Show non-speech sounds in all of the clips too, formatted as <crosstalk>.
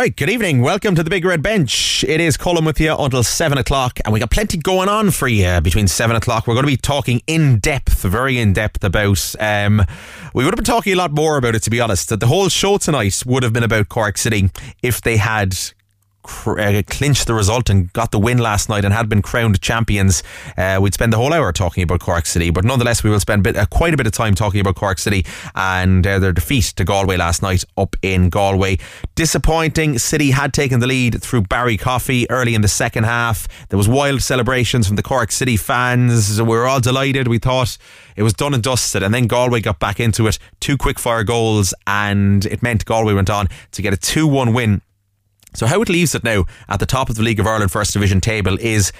right, good evening. Welcome to the Big Red Bench. It is Colin with you until 7 o'clock, and we got plenty going on for you between 7 o'clock. We're going to be talking in depth, very in depth about. Um, we would have been talking a lot more about it, to be honest. That the whole show tonight would have been about Cork City if they had uh, clinched the result and got the win last night and had been crowned champions, uh, we'd spend the whole hour talking about Cork City. But nonetheless, we will spend bit, uh, quite a bit of time talking about Cork City and uh, their defeat to Galway last night up in Galway. Disappointing. City had taken the lead through Barry Coffey early in the second half. There was wild celebrations from the Cork City fans. We were all delighted. We thought it was done and dusted. And then Galway got back into it. Two quick fire goals, and it meant Galway went on to get a 2 1 win so how it leaves it now at the top of the League of Ireland First Division table is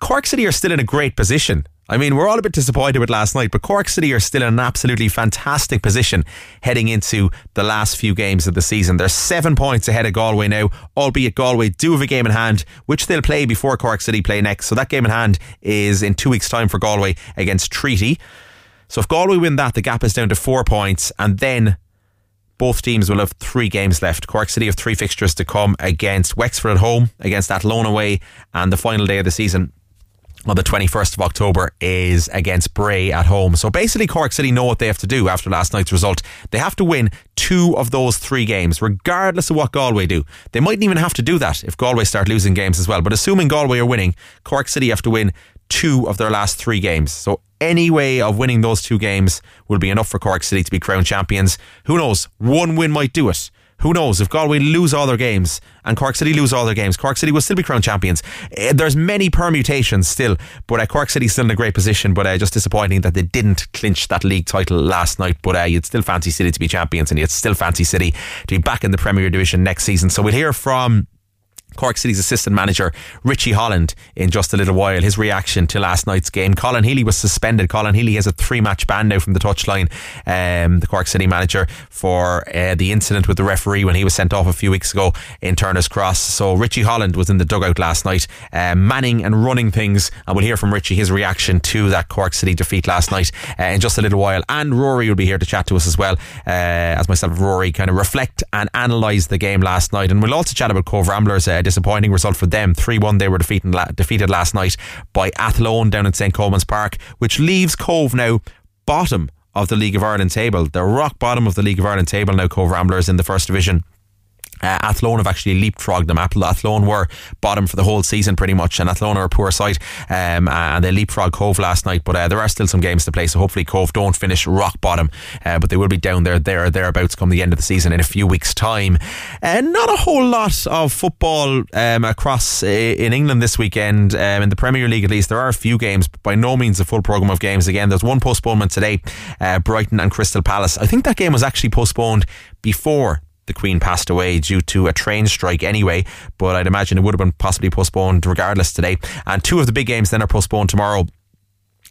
Cork City are still in a great position. I mean, we're all a bit disappointed with last night, but Cork City are still in an absolutely fantastic position heading into the last few games of the season. They're seven points ahead of Galway now, albeit Galway do have a game in hand, which they'll play before Cork City play next. So that game in hand is in two weeks' time for Galway against Treaty. So if Galway win that, the gap is down to four points, and then both teams will have three games left. Cork City have three fixtures to come against Wexford at home, against Athlone away, and the final day of the season on the 21st of October is against Bray at home. So basically, Cork City know what they have to do after last night's result. They have to win two of those three games, regardless of what Galway do. They mightn't even have to do that if Galway start losing games as well. But assuming Galway are winning, Cork City have to win two of their last three games. So any way of winning those two games will be enough for Cork City to be crowned champions. Who knows? One win might do it. Who knows? If Galway lose all their games and Cork City lose all their games, Cork City will still be crowned champions. Uh, there's many permutations still, but uh, Cork City's still in a great position. But uh, just disappointing that they didn't clinch that league title last night. But uh, you'd still fancy City to be champions, and you'd still fancy City to be back in the Premier Division next season. So we'll hear from Cork City's assistant manager Richie Holland in just a little while. His reaction to last night's game. Colin Healy was suspended. Colin Healy has a three match ban now from the touchline. Um, the Cork City manager for uh, the incident with the referee when he was sent off a few weeks ago in Turner's Cross. So Richie Holland was in the dugout last night, uh, manning and running things. And we'll hear from Richie his reaction to that Cork City defeat last night uh, in just a little while. And Rory will be here to chat to us as well, uh, as myself Rory kind of reflect and analyse the game last night. And we'll also chat about Cobh Ramblers uh, disappointing result for them. 3 1, they were defeated, defeated last night by Athlone down in St. Colman's Park, which leaves Cobh now bottom of the League of Ireland table. They're rock bottom of the League of Ireland table now, Cobh Ramblers in the first division. Uh, Athlone have actually leapfrogged them. Athlone were bottom for the whole season pretty much, and Athlone are a poor side, um, and they leapfrogged Cobh last night. But uh, there are still some games to play, so hopefully Cobh don't finish rock bottom, uh, but they will be down there, there thereabouts come the end of the season in a few weeks' time. And not a whole lot of football um, across uh, in England this weekend um, in the Premier League. At least there are a few games, but by no means a full program of games. Again, there's one postponement today: uh, Brighton and Crystal Palace. I think that game was actually postponed before the Queen passed away due to a train strike anyway, but I'd imagine it would have been possibly postponed regardless today. And two of the big games then are postponed tomorrow.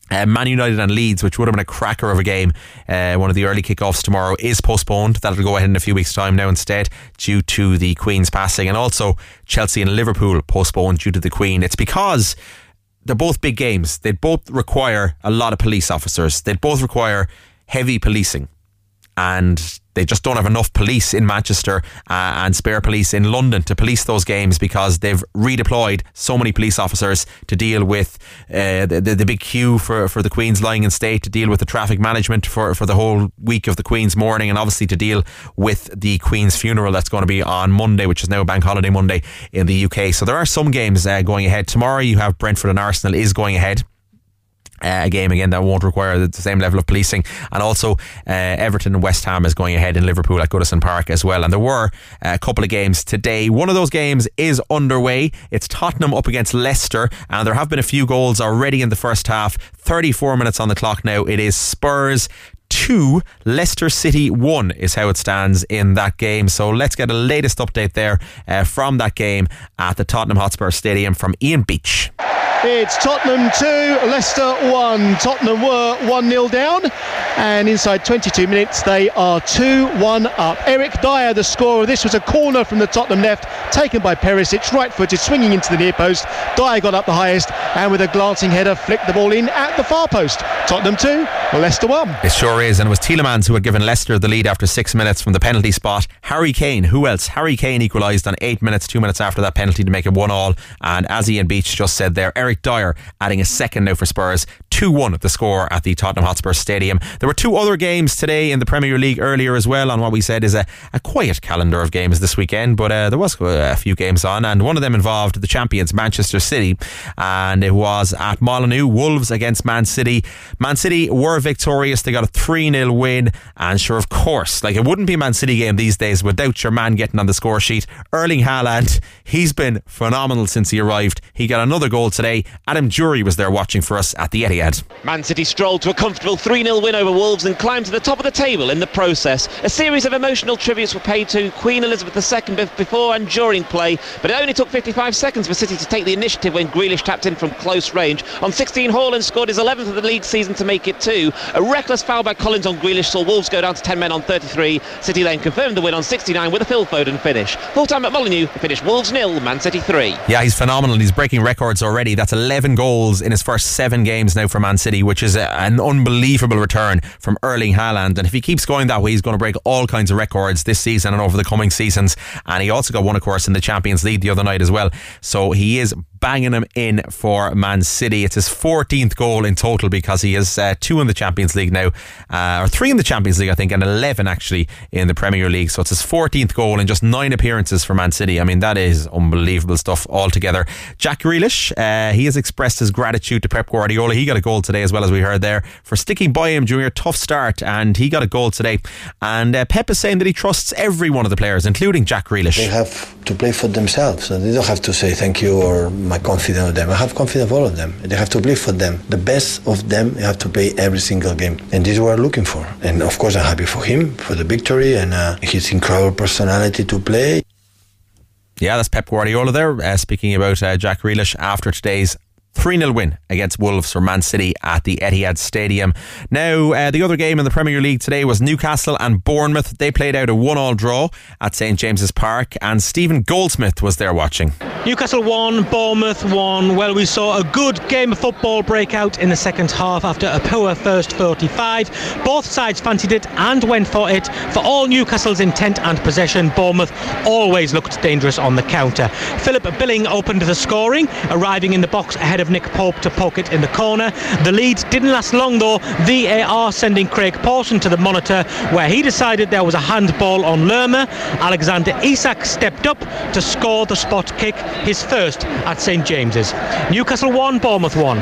Uh, Man United and Leeds, which would have been a cracker of a game, uh, one of the early kickoffs tomorrow, is postponed. That'll go ahead in a few weeks' time now instead, due to the Queen's passing. And also Chelsea and Liverpool postponed due to the Queen. It's because they're both big games. They both require a lot of police officers. They both require heavy policing. And they just don't have enough police in Manchester uh, and spare police in London to police those games because they've redeployed so many police officers to deal with uh, the, the, the big queue for, for the Queen's lying in state, to deal with the traffic management for, for the whole week of the Queen's mourning, and obviously to deal with the Queen's funeral that's going to be on Monday, which is now a Bank Holiday Monday in the UK. So there are some games uh, going ahead. Tomorrow you have Brentford and Arsenal is going ahead. Uh, a game again that won't require the same level of policing, and also uh, Everton and West Ham is going ahead in Liverpool at Goodison Park as well. And there were a couple of games today. One of those games is underway. It's Tottenham up against Leicester, and there have been a few goals already in the first half. 34 minutes on the clock now. It is Spurs 2, Leicester City 1 is how it stands in that game. So let's get a latest update there uh, from that game at the Tottenham Hotspur Stadium from Ian Beach. It's Tottenham 2, Leicester 1. Tottenham were 1 0 down, and inside 22 minutes, they are 2 1 up. Eric Dier, the scorer. This was a corner from the Tottenham left, taken by Perisic, right footed, swinging into the near post. Dier got up the highest, and with a glancing header, flicked the ball in at the far post. Tottenham 2, Leicester 1. It sure is, and it was Tielemans who had given Leicester the lead after six minutes from the penalty spot. Harry Kane, who else? Harry Kane equalised on eight minutes, two minutes after that penalty to make it one all. And as Ian Beach just said there, Eric Dier adding a second now for Spurs. 2 1 at the score at the Tottenham Hotspur Stadium. There were two other games today in the Premier League earlier as well on what we said is a, a quiet calendar of games this weekend, but uh, there was a few games on, and one of them involved the champions, Manchester City, and it was at Molineux, Wolves against Man City. Man City were victorious, they got a 3 0 win, and sure, of course, like it wouldn't be a Man City game these days without your man getting on the score sheet. Erling Haaland, he's been phenomenal since he arrived. He got another goal today. Adam Jury was there watching for us at the Etihad. Man City strolled to a comfortable 3 0 win over Wolves and climbed to the top of the table in the process. A series of emotional tributes were paid to Queen Elizabeth II before and during play, but it only took 55 seconds for City to take the initiative when Grealish tapped in from close range. On 16, Haaland scored his 11th of the league season to make it two. A reckless foul by Collins on Grealish saw Wolves go down to 10 men on 33. City then confirmed the win on 69 with a Phil Foden finish. Full time at Molineux, finished Wolves nil, Man City 3. Yeah, he's phenomenal. And he's breaking records already. That's 11 goals in his first seven games now for Man City, which is a, an unbelievable return from Erling Haaland. And if he keeps going that way, he's going to break all kinds of records this season and over the coming seasons. And he also got one, of course, in the Champions League the other night as well. So he is banging him in for Man City. It's his 14th goal in total because he has uh, two in the Champions League now, uh, or three in the Champions League, I think, and 11 actually in the Premier League. So it's his 14th goal in just nine appearances for Man City. I mean, that is unbelievable stuff altogether. Jack Grealish, uh, he has expressed his gratitude to Pep Guardiola. He got a goal today, as well as we heard there, for sticking by him during a tough start, and he got a goal today. And uh, Pep is saying that he trusts every one of the players, including Jack Grealish. They have to play for themselves, and they don't have to say thank you or my confidence of them. I have confidence of all of them. They have to play for them. The best of them have to play every single game, and this is what I'm looking for. And of course, I'm happy for him for the victory and uh, his incredible personality to play. Yeah, that's Pep Guardiola there, uh, speaking about uh, Jack Grealish after today's 3 0 win against Wolves for Man City at the Etihad Stadium. Now, uh, the other game in the Premier League today was Newcastle and Bournemouth. They played out a 1 all draw at St James's Park, and Stephen Goldsmith was there watching. Newcastle won, Bournemouth won. Well, we saw a good game of football break out in the second half after a poor first 45. Both sides fancied it and went for it. For all Newcastle's intent and possession, Bournemouth always looked dangerous on the counter. Philip Billing opened the scoring, arriving in the box ahead of Nick Pope to poke it in the corner. The lead didn't last long though. VAR sending Craig Pawson to the monitor where he decided there was a handball on Lerma. Alexander Isak stepped up to score the spot kick, his first at St James's. Newcastle won, Bournemouth won.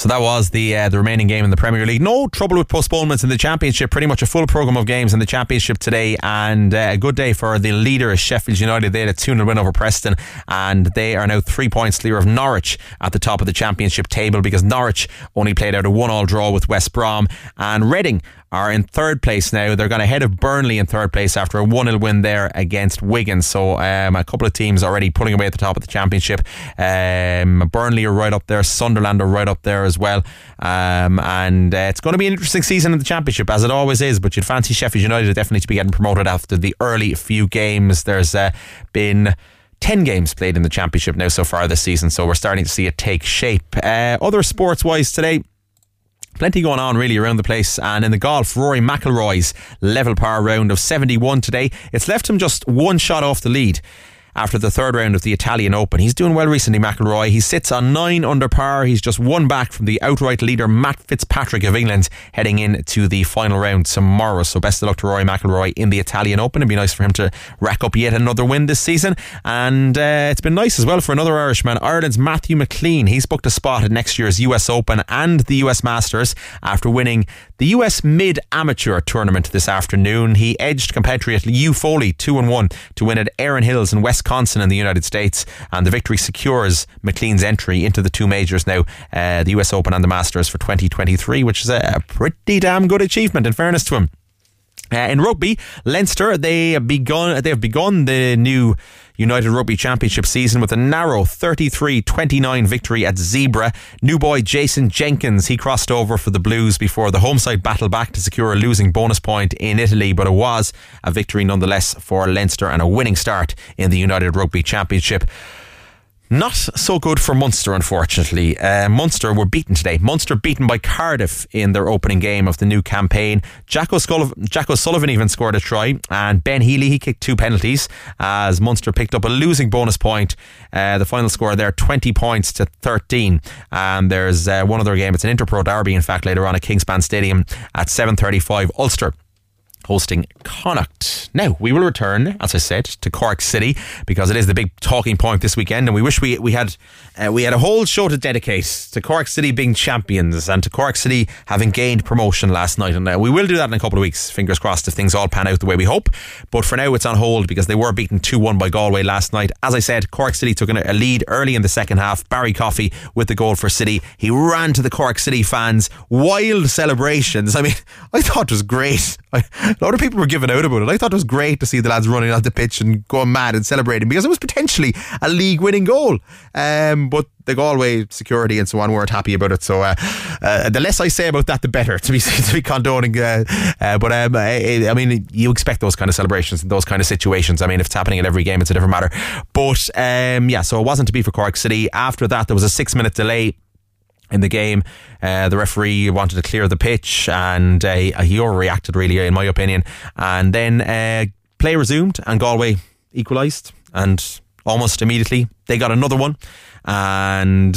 So that was the uh, the remaining game in the Premier League. No trouble with postponements in the Championship. Pretty much a full program of games in the Championship today, and uh, a good day for the leader, Sheffield United. They had a 2 0 win over Preston, and they are now three points clear of Norwich at the top of the Championship table because Norwich only played out a one all draw with West Brom, and Reading are in third place now. They're going ahead of Burnley in third place after a 1 0 win there against Wigan. So um, a couple of teams already pulling away at the top of the Championship. Um, Burnley are right up there, Sunderland are right up there as well. Um, and uh, it's going to be an interesting season in the Championship, as it always is. But you'd fancy Sheffield United definitely to be getting promoted after the early few games. There's uh, been. 10 games played in the championship now so far this season, so we're starting to see it take shape. Uh, other sports wise today, Plenty going on really around the place. And in the golf, Rory McIlroy's level par round of 71 today. It's left him just one shot off the lead after the third round of the Italian Open. He's doing well recently, McIlroy. He sits on nine under par. He's just one back from the outright leader, Matt Fitzpatrick of England, heading into the final round tomorrow. So best of luck to Rory McIlroy in the Italian Open. It'd be nice for him to rack up yet another win this season. And uh, it's been nice as well for another Irishman, Ireland's Matthew McClean. He's booked a spot at next year's US Open and the US Masters after winning the US Mid Amateur Tournament this afternoon. He edged compatriot Hugh Foley 2 and 1 to win at Erin Hills in West Wisconsin in the United States, and the victory secures McClean's entry into the two majors now, uh, the US Open and the Masters for 2023, which is a pretty damn good achievement, in fairness to him. Uh, in rugby, Leinster they begun they have begun the new United Rugby Championship season with a narrow 33 29 victory at Zebre. New boy Jason Jenkins, he crossed over for the Blues before the home side battle back to secure a losing bonus point in Italy, but it was a victory nonetheless for Leinster and a winning start in the United Rugby Championship. Not so good for Munster, unfortunately. Uh, Munster were beaten today. Munster beaten by Cardiff in their opening game of the new campaign. Jack O'Sullivan, Jack O'Sullivan even scored a try, and Ben Healy he kicked two penalties as Munster picked up a losing bonus point. Uh, the final score there, twenty points to thirteen. And there's uh, one other game. It's an Interpro derby, in fact, later on at Kingspan Stadium at seven thirty-five. Ulster hosting Connacht. Now, we will return, as I said, to Cork City because it is the big talking point this weekend, and we wish we we had uh, we had a whole show to dedicate to Cork City being champions and to Cork City having gained promotion last night. And uh, we will do that in a couple of weeks, fingers crossed, if things all pan out the way we hope. But for now, it's on hold because they were beaten 2 1 by Galway last night. As I said, Cork City took a lead early in the second half. Barry Coffey with the goal for City. He ran to the Cork City fans, wild celebrations. I mean, <laughs> I thought it was great. <laughs> I, a lot of people were giving out about it. I thought it was great to see the lads running on the pitch and going mad and celebrating because it was potentially a league winning goal. Um, but the Galway security and so on weren't happy about it. So uh, uh, the less I say about that, the better. To be <laughs> to be condoning, uh, uh but um, I, I, mean, you expect those kind of celebrations and those kind of situations. I mean, if it's happening at every game, it's a different matter. But um, yeah, so it wasn't to be for Cork City. After that, there was a six minute delay in the game. Uh, the referee wanted to clear the pitch, and uh, he overreacted, really, in my opinion. And then uh, play resumed, and Galway equalised, and almost immediately they got another one and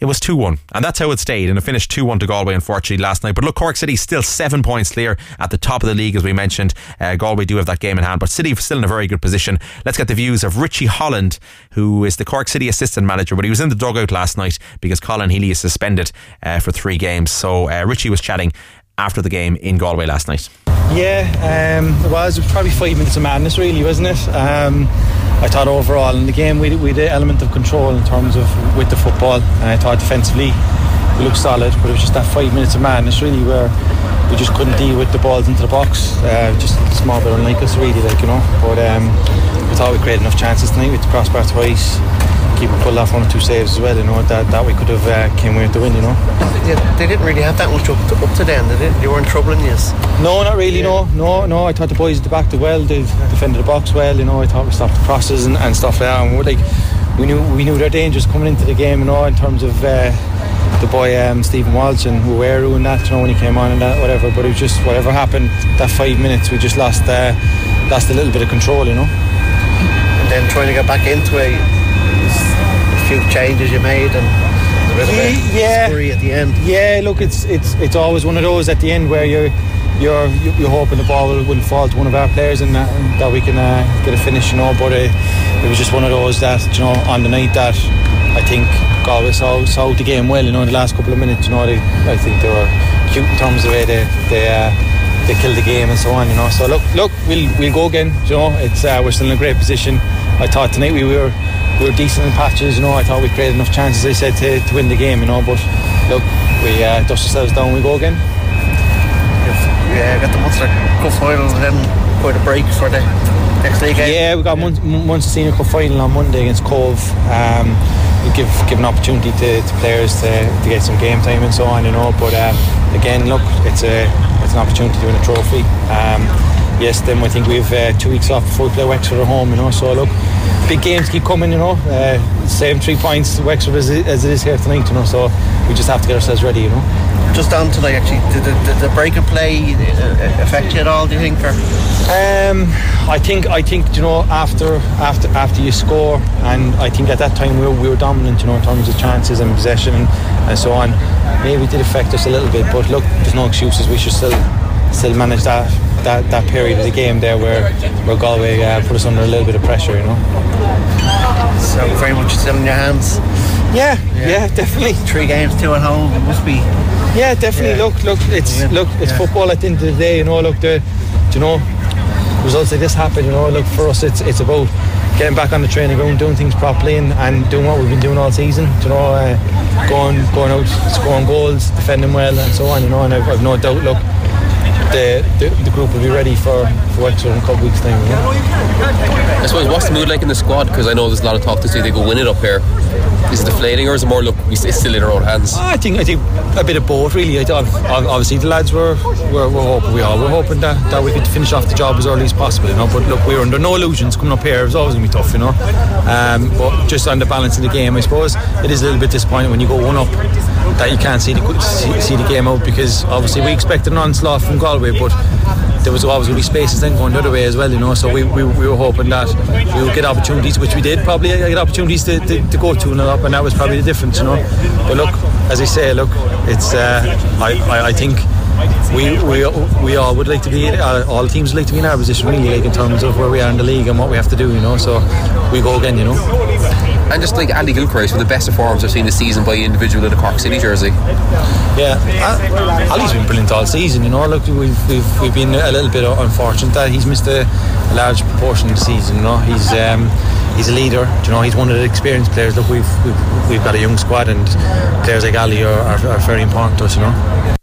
it was 2 1. And that's how it stayed. And it finished 2 1 to Galway, unfortunately, last night. But look, Cork City still seven points clear at the top of the league, as we mentioned. Uh, Galway do have that game in hand, but City still in a very good position. Let's get the views of Richie Holland, who is the Cork City assistant manager, but he was in the dugout last night because Colin Healy is suspended uh, for three games. So uh, Richie was chatting after the game in Galway last night. Yeah, um, it was probably five minutes of madness, really, wasn't it? Um, I thought overall in the game we, we had element of control in terms of with the football. And I thought defensively we looked solid, but it was just that five minutes of madness really where we just couldn't deal with the balls into the box. Uh, just a small bit unlike us really, like you know. But um, we thought we created enough chances tonight with the crossbar twice keeper pulled off one or two saves as well. You know that, that we could have uh, came away with the win. You know. Yeah, they didn't really have that much up to, up to them. They didn't. They weren't troubling you. No, not really. Yeah. No, no, no. I thought the boys at the back did well. They defended the box well. You know, I thought we stopped the crosses and, and stuff like that. And we're like, we knew we knew their dangers coming into the game. You know, in terms of. Uh, the boy um, Stephen Walsh and Waweru and that, you know, when he came on and that, whatever. But it was just whatever happened that five minutes, we just lost uh, lost a little bit of control, you know. And then trying to get back into it, few changes you made and a bit of a yeah, at the end. Yeah, look, it's it's it's always one of those at the end where you're you're you're hoping the ball will, will fall to one of our players and that, and that we can uh, get a finish, you know. But uh, it was just one of those that you know on the night that I think Galway saw, saw the game well, you know, in the last couple of minutes. You know, they, I think they were cute in terms of the way they they. Uh, they killed the game and so on, you know. So look, look, we'll we'll go again. You know, it's uh, we're still in a great position. I thought tonight we were we were decent in patches. You know, I thought we created enough chances. I said to, to win the game. You know, but look, we uh, dust ourselves down. We go again. Yeah, got the Munster Cup final and then quite a break for the next league game. Yeah, we got yeah. Munster Senior Cup final on Monday against Cobh. Um, we give give an opportunity to, to players to, to get some game time and so on. You know, but um, again, look, it's a it's an opportunity to win a trophy. Um, yes, then I think we've uh, two weeks off before we play Wexford at home. You know, so look big games keep coming, you know. Uh, same three points Wexford as, as it is here tonight, you know. So we just have to get ourselves ready, you know. Just on tonight, actually, did the, did the break and play uh, affect you at all? Do you think? Or? Um, I think I think you know after after after you score, and I think at that time we were, we were dominant, you know, in terms of chances and possession and, and so on. Maybe it did affect us a little bit, but look, there's no excuses. We should still still manage that that, that period of the game there where where Galway uh, put us under a little bit of pressure, you know. So very much still in your hands. Yeah, yeah, yeah definitely. Three games, two at home, it must be. Yeah, definitely. Yeah. Look, look, it's yeah. look, it's football at the end of the day. You know, look, the, you know, results like this happen. You know, look for us, it's it's about getting back on the training ground, doing things properly, and, and doing what we've been doing all season. You know, uh, going going out, scoring goals, defending well, and so on. You know, and I've, I've no doubt. Look, the, the, the group will be ready for, for Wexford in a couple weeks' time. Know? I suppose what's the mood like in the squad? Because I know there's a lot of talk to see they go win it up here. Is it deflating or is it more look it's still in our own hands? I think I think a bit of both really. I obviously the lads were were, were hoping we all were hoping that, that we could finish off the job as early as possible, you know. But look, we were under no illusions coming up here. Always gonna be tough, you know. Um, but just on the balance of the game, I suppose it is a little bit disappointing when you go one up that you can't see the see, see the game out because obviously we expected an onslaught from Galway, but there was always going to be spaces then going the other way as well, you know. So we, we, we were hoping that we would get opportunities, which we did probably get opportunities to, to, to go to and up, and that was probably the difference, you know. But look, as I say, look, it's uh, I, I, I think we we we all would like to be uh, all teams would like to be in our position really like in terms of where we are in the league and what we have to do you know so we go again you know and just like Ali Gilchrist with the best of forms I've seen this season by individual in a Cork City jersey yeah uh, Ali's been brilliant all season you know look we've, we've, we've been a little bit unfortunate that he's missed a, a large proportion of the season you know he's um, he's a leader. You know, he's one of the experienced players. Look, we've we've, we've got a young squad, and players like Ali are, are, are very important to us. You know.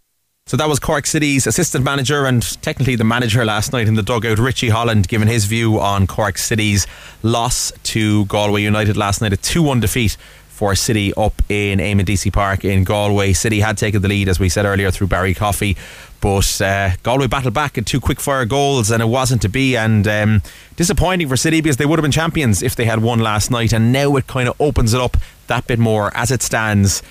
So that was Cork City's assistant manager and technically the manager last night in the dugout, Richie Holland, giving his view on Cork City's loss to Galway United last night, a 2 1 defeat for City up in Eamonn Deacy Park in Galway. City had taken the lead, as we said earlier, through Barry Coffey, but uh, Galway battled back at two quick fire goals and it wasn't to be. And um, disappointing for City because they would have been champions if they had won last night. And now it kind of opens it up that bit more as it stands.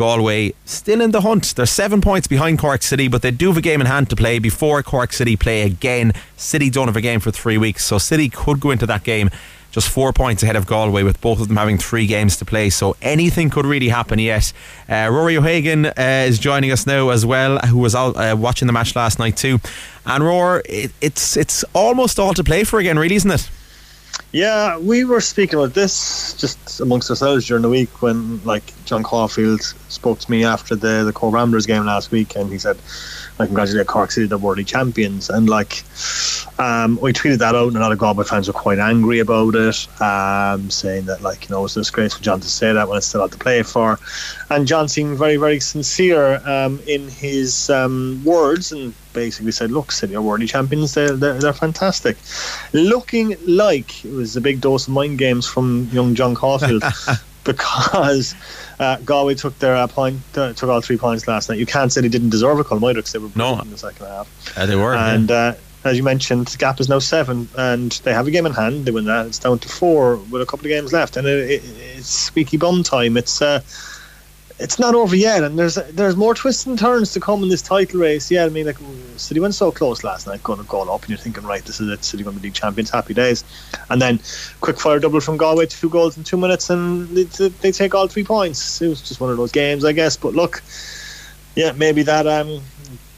Galway still in the hunt. They're seven points behind Cork City, but they do have a game in hand to play before Cork City play again. City don't have a game for three weeks, so City could go into that game just four points ahead of Galway, with both of them having three games to play. So anything could really happen yet. Uh, Rory O'Hagan uh, is joining us now as well, who was out, uh, watching the match last night too. And Roar, it, it's it's almost all to play for again, really, isn't it? Yeah, we were speaking about this just amongst ourselves during the week when, like, John Caulfield spoke to me after the the Cobh Ramblers game last week, and he said, "I congratulate Cork City, the worldly champions." And like, um, we tweeted that out, and a lot of Galway fans were quite angry about it, um, saying that, like, you know, it's a disgrace for John to say that when it's still out to play for. And John seemed very, very sincere um, in his um, words, and basically said, "Look, City are worldly champions. They're, they're, they're fantastic." Looking like it was a big dose of mind games from young John Caulfield. <laughs> because uh, Galway took their uh, point, uh, took all three points last night. You can't say they didn't deserve a call either because they were no. in the second half. Uh, they were, and yeah. Uh, as you mentioned, the gap is now seven, and they have a game in hand. They win that; it's down to four with a couple of games left, and it, it, it's squeaky bum time. It's uh, it's not over yet, and there's there's more twists and turns to come in this title race. Yeah, I mean, like City went so close last night, going to goal up, and you're thinking, right, this is it. City going to be league champions, happy days. And then quick fire double from Galway, two goals in two minutes, and they, they take all three points. It was just one of those games, I guess. But look, yeah, maybe that um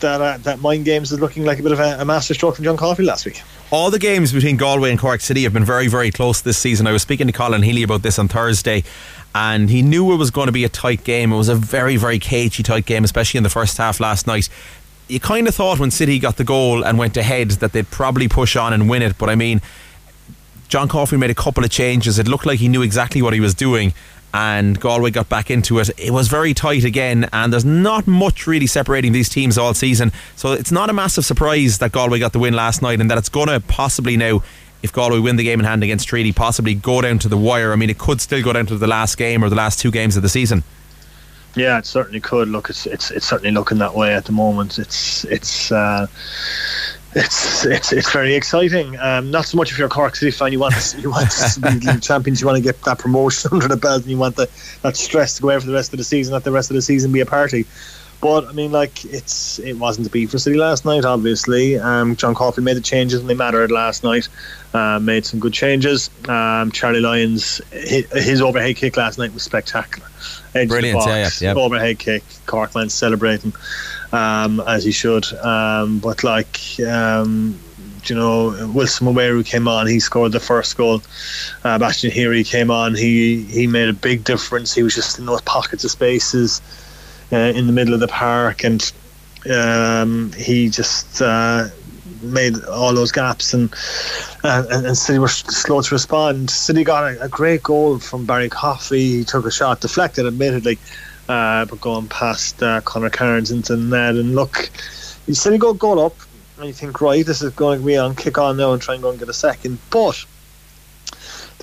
that uh, that mind games is looking like a bit of a, a masterstroke from John Caulfield last week. All the games between Galway and Cork City have been very, very close this season. I was speaking to Colin Healy about this on Thursday, and he knew it was going to be a tight game. It was a very, very cagey tight game, especially in the first half last night. You kind of thought when City got the goal and went ahead that they'd probably push on and win it, but I mean, John Caulfield made a couple of changes. It looked like he knew exactly what he was doing, and Galway got back into it. It was very tight again, and there's not much really separating these teams all season. So it's not a massive surprise that Galway got the win last night, and that it's going to possibly now if Galway win the game in hand against Treaty, possibly go down to the wire. I mean, it could still go down to the last game or the last two games of the season. Yeah, it certainly could. Look, it's it's it's certainly looking that way at the moment. It's it's. Uh, it's it's it's very exciting. Um, not so much if you're a Cork City fan, you want you want to be <laughs> champions, you want to get that promotion <laughs> under the belt, and you want the, that stress to go out for the rest of the season. Let the rest of the season be a party. But I mean, like it's it wasn't to be for City last night. Obviously, um, John Caulfield made the changes and they mattered last night. Uh, made some good changes. Um, Charlie Lyons, his, his, overhead kick last night was spectacular. Edge Brilliant, box, yeah, yeah, yeah. Overhead kick. Corkman celebrating um, as he should. Um, but like. Um, you know, Wilson Waweru came on. He scored the first goal. Uh, Bastian Heery came on. He he made a big difference. He was just in those pockets of spaces uh, in the middle of the park, and um, he just uh, made all those gaps, and, uh, and and City were slow to respond. City got a, a, great goal from Barry Coffey. He took a shot, deflected, admittedly, uh, but going past uh, Conor Kearns into the net. And look, City got goal up. and you think, right, this is going to be on kick on now and try and go and get a second. But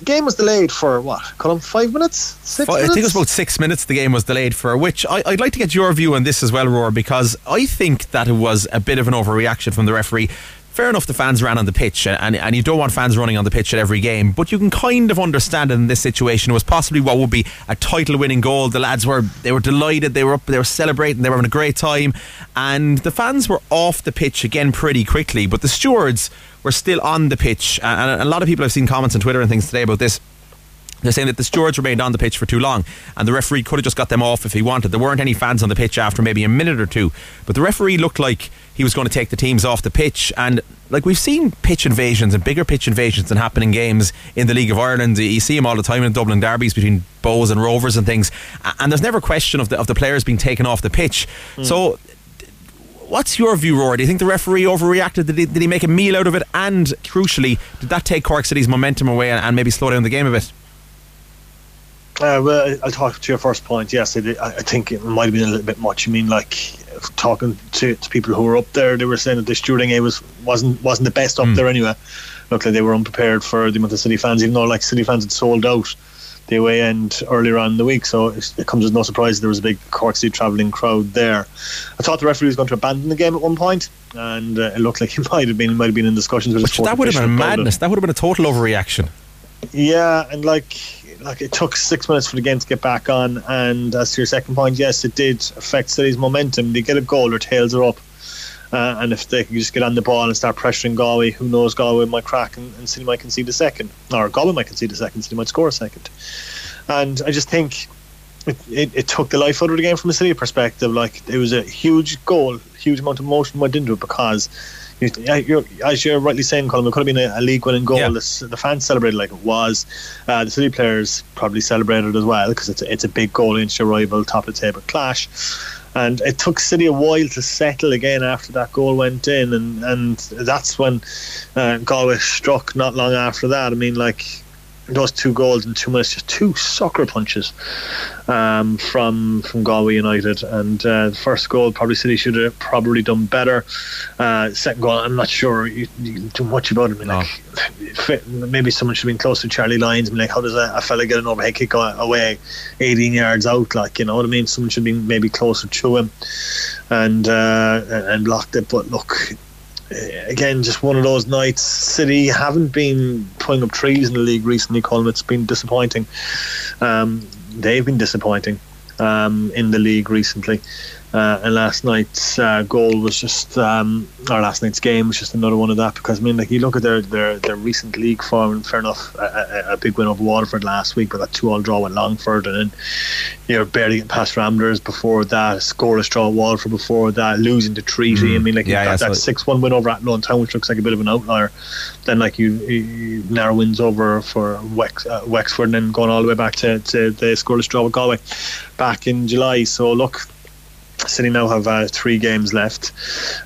the game was delayed for what? Call them five minutes? Six I minutes? think it was about six minutes the game was delayed for, which I, would like to get your view on this as well, Roar, because I think that it was a bit of an overreaction from the referee fair enough the fans ran on the pitch and, and you don't want fans running on the pitch at every game but you can kind of understand in this situation it was possibly what would be a title winning goal the lads were they were delighted they were up they were celebrating they were having a great time and the fans were off the pitch again pretty quickly but the stewards were still on the pitch and a lot of people I've seen comments on Twitter and things today about this they're saying that the stewards remained on the pitch for too long and the referee could have just got them off if he wanted. There weren't any fans on the pitch after maybe a minute or two. But the referee looked like he was going to take the teams off the pitch. And like we've seen pitch invasions and bigger pitch invasions than happening games in the League of Ireland. You see them all the time in Dublin derbies between Bohs and Rovers and things. And there's never question of the, of the players being taken off the pitch. Mm. So what's your view, Rory? Do you think the referee overreacted? Did he, did he make a meal out of it? And crucially, did that take Cork City's momentum away and, and maybe slow down the game a bit? Uh, well, I'll talk to your first point. Yes, I, I think it might have been a little bit much. I mean, like talking to, to people who were up there, they were saying that the stewarding A was wasn't wasn't the best up mm. there anyway. Looked like they were unprepared for the amount of City fans, even though like City fans had sold out the away end earlier on in the week. So it, it comes as no surprise there was a big Cork City travelling crowd there. I thought the referee was going to abandon the game at one point, and uh, it looked like <laughs> he might have been might have been in discussions with. Which that would have been madness. That would have been a total overreaction. Yeah, and like like it took six minutes for the game to get back on. And as to your second point, yes, it did affect City's momentum. They get a goal, their tails are up. Uh, and if they can just get on the ball and start pressuring Galway, who knows Galway might crack and, and City might concede a second, or Galway might concede a second, City might score a second. And I just think it, it, it, took the life out of the game from a City perspective. Like it was a huge goal, huge amount of motion went into it because you're, as you're rightly saying, Colin, it could have been a, a league winning goal. Yeah. The, the, fans celebrated like it was. Uh, the City players probably celebrated as well because it's a, it's a big goal against your rival, top of the table clash. And it took City a while to settle again after that goal went in, and, and that's when uh, Galway struck not long after that. I mean, like those two goals in two minutes, just two sucker punches um, from from Galway United. And uh, the first goal, probably City should have probably done better. Uh, second goal, I'm not sure you, you do much about it. I mean, no. like, maybe someone should have been close to Charlie Lyons. I mean, like, how does a, a fella get an overhead kick away 18 yards out? Like, you know what I mean? Someone should be maybe closer to him and uh, and blocked it. But look, again, just one of those nights. City haven't been putting up trees in the league recently, Colin. It's been disappointing. Um, they've been disappointing um, in the league recently. Uh, and last night's uh, goal was just, um, or last night's game was just another one of that because I mean, like you look at their their, their recent league form, and fair enough, a, a, a big win over Waterford last week, but that two-all draw with Longford, and then you're barely getting past Ramblers before that, a scoreless draw with Waterford before that, losing to Treaty. Mm. I mean, like yeah, yeah, that six-one win over Athlone Town, which looks like a bit of an outlier. Then like you, you narrow wins over for Wex, uh, Wexford, and then going all the way back to, to the scoreless draw with Galway back in July. So look City now have uh, three games left.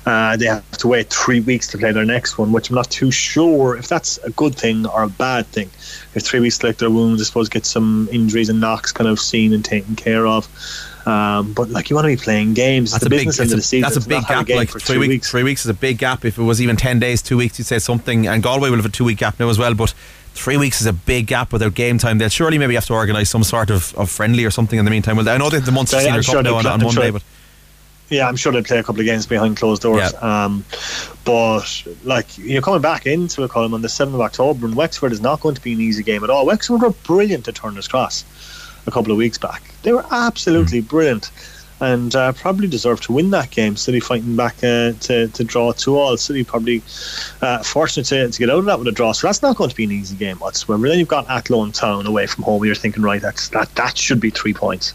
Uh, they have to wait three weeks to play their next one, which I'm not too sure if that's a good thing or a bad thing. If three weeks to lick their wounds, I suppose get some injuries and knocks kind of seen and taken care of. Um, but like you want to be playing games. That's it's the business big, end of the season. That's a big gap. A like three weeks, weeks. Three weeks is a big gap. If it was even ten days, two weeks, you'd say something. And Galway will have a two week gap now as well. But three weeks is a big gap without game time. They'll surely maybe have to organise some sort of, of friendly or something in the meantime. Well, I know that the Munster Senior Cup now on, on Monday, sure. but yeah, I'm sure they play a couple of games behind closed doors. Um, but like you're coming back into a column on the seventh of October, and Wexford is not going to be an easy game at all. Wexford were brilliant at Turner's Cross a couple of weeks back. They were absolutely mm. brilliant and uh, probably deserved to win that game. City fighting back uh, to, to draw two all. City probably uh, fortunate to, to get out of that with a draw. So that's not going to be an easy game whatsoever. Then you've got Athlone Town away from home. You're thinking, right, that's that that should be three points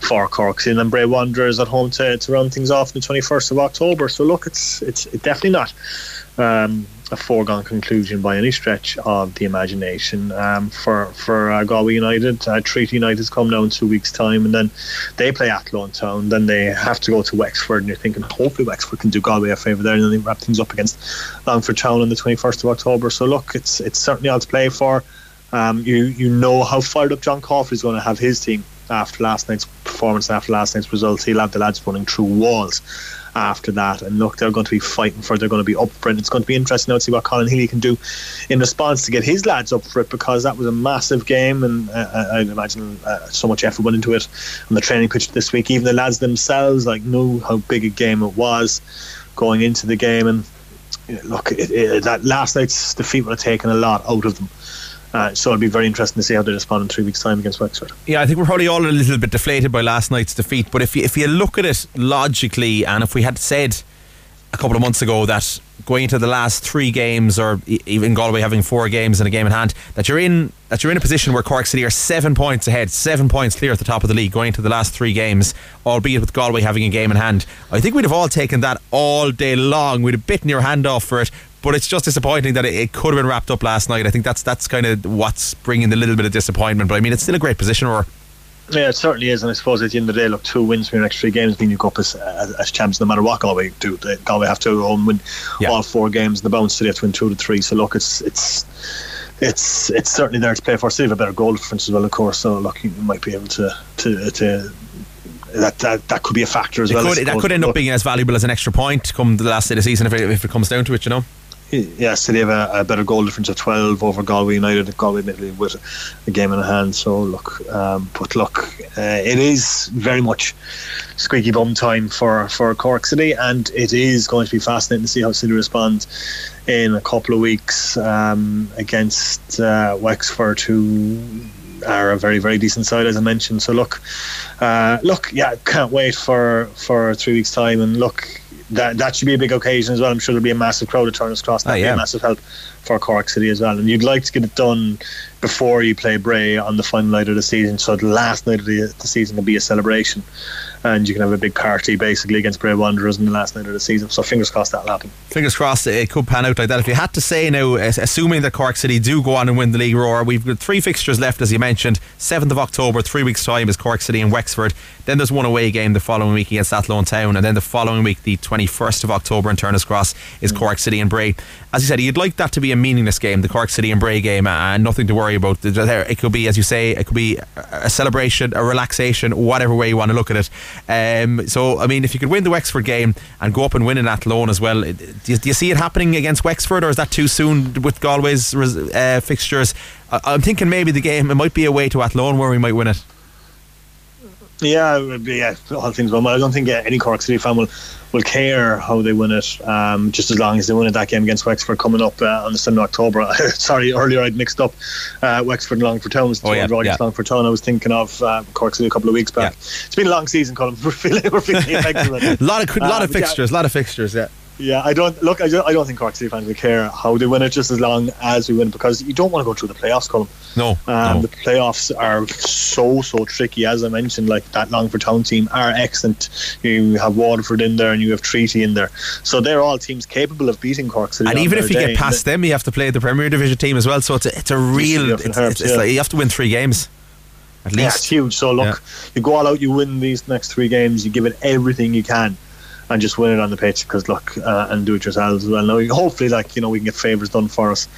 for Cork. And then Bray Wanderers at home to, to round things off on the 21st of October. So look, it's it's definitely not. Um, a foregone conclusion by any stretch of the imagination. Um, for for uh, Galway United, uh, Treaty United has come now in two weeks' time, and then they play Athlone Town. Then they have to go to Wexford, and you're thinking hopefully Wexford can do Galway a favour there, and then they wrap things up against Longford Town on the 21st of October. So look, it's it's certainly all to play for. Um, you you know how fired up John Caulfield is going to have his team after last night's performance, after last night's results. He'll have the lads running through walls after that. And look, they're going to be fighting for. They're going to be up for it. It's going to be interesting now to see what Colin Healy can do in response to get his lads up for it because that was a massive game, and uh, I'd imagine uh, so much effort went into it on the training pitch this week. Even the lads themselves like knew how big a game it was going into the game, and look, it, it, that last night's defeat would have taken a lot out of them. Uh, so it'll be very interesting to see how they respond in three weeks' time against Wexford. Yeah, I think we're probably all a little bit deflated by last night's defeat. But if you, if you look at it logically, and if we had said a couple of months ago that going into the last three games, or even Galway having four games and a game in hand, that you're in that you're in a position where Cork City are seven points ahead, seven points clear at the top of the league going into the last three games, albeit with Galway having a game in hand. I think we'd have all taken that all day long. We'd have bitten your hand off for it. But it's just disappointing that it, it could have been wrapped up last night. I think that's that's kind of what's bringing the little bit of disappointment. But I mean, it's still a great position. Or yeah, it certainly is, and I suppose at the end of the day, look, two wins from your next three games mean you go up as, as, as champs no matter what Galway do. They, Galway have to own win yeah. all four games. The bounce, they have to win two to three. So look, it's it's it's it's certainly there to play for. Still have a better goal difference as well, of course. So look, you might be able to to to that, that that could be a factor as it well. Could, that could end up being as valuable as an extra point come the last day of the season if it, if it comes down to it, you know yes, they have a, a, better goal difference of 12 over Galway United. Galway admittedly with a game in hand. So look, um, but look, uh, it is very much squeaky bum time for for Cork City, and it is going to be fascinating to see how City respond in a couple of weeks um, against uh, Wexford, who are a very very decent side as I mentioned. So look, uh, look, yeah, can't wait for for three weeks time, and look that that should be a big occasion as well. I'm sure there'll be a massive crowd at Turner's Cross. That'll oh, yeah. be a massive help for Cork City as well. And you'd like to get it done before you play Bray on the final night of the season, so the last night of the, the season can be a celebration and you can have a big party basically against Bray Wanderers in the last night of the season. So fingers crossed that'll happen. Fingers crossed it could pan out like that. If you had to say now, assuming that Cork City do go on and win the league roar, we've got three fixtures left as you mentioned. 7th of October, three weeks' time is Cork City and Wexford. Then there's one away game the following week against Athlone Town, and then the following week, the 21st of October in Turner's Cross, is mm. Cork City and Bray. As you said, you'd like that to be a meaningless game, the Cork City and Bray game, and nothing to worry about. It could be, as you say, it could be a celebration, a relaxation, whatever way you want to look at it. Um, so, I mean, if you could win the Wexford game and go up and win in Athlone as well, do you, do you see it happening against Wexford, or is that too soon with Galway's uh, fixtures? I'm thinking maybe the game, it might be a way to Athlone where we might win it. Yeah, yeah, all things well. I don't think any Cork City fan will, will care how they win it, um, just as long as they win it that game against Wexford coming up uh, on the 7th of October. <laughs> Sorry, earlier I'd mixed up uh, Wexford and Longford Town. Was oh, yeah, yeah. Longford Town. I was thinking of uh, Cork City a couple of weeks back. Yeah. It's been a long season, Colin. <laughs> We're feeling, we're feeling a <laughs> lot of, lot of fixtures, a lot of fixtures, yeah. Yeah, I don't look. I don't, I don't think Cork City fans will care how they win it, just as long as we win, because you don't want to go through the playoffs, Colin. No, um, no. the playoffs are so so tricky. As I mentioned, like that Longford Town team are excellent. You have Waterford in there, and you have Treaty in there, so they're all teams capable of beating Cork City. And even if you get past them, you have to play the Premier Division team as well. So it's a, it's a real. It's, it's, it's yeah. like you have to win three games. At least. Yeah, it's huge. So look, yeah. you go all out, you win these next three games, you give it everything you can and just win it on the pitch because look uh, and do it yourselves as well. Now, hopefully, like you know, we can get favours done for us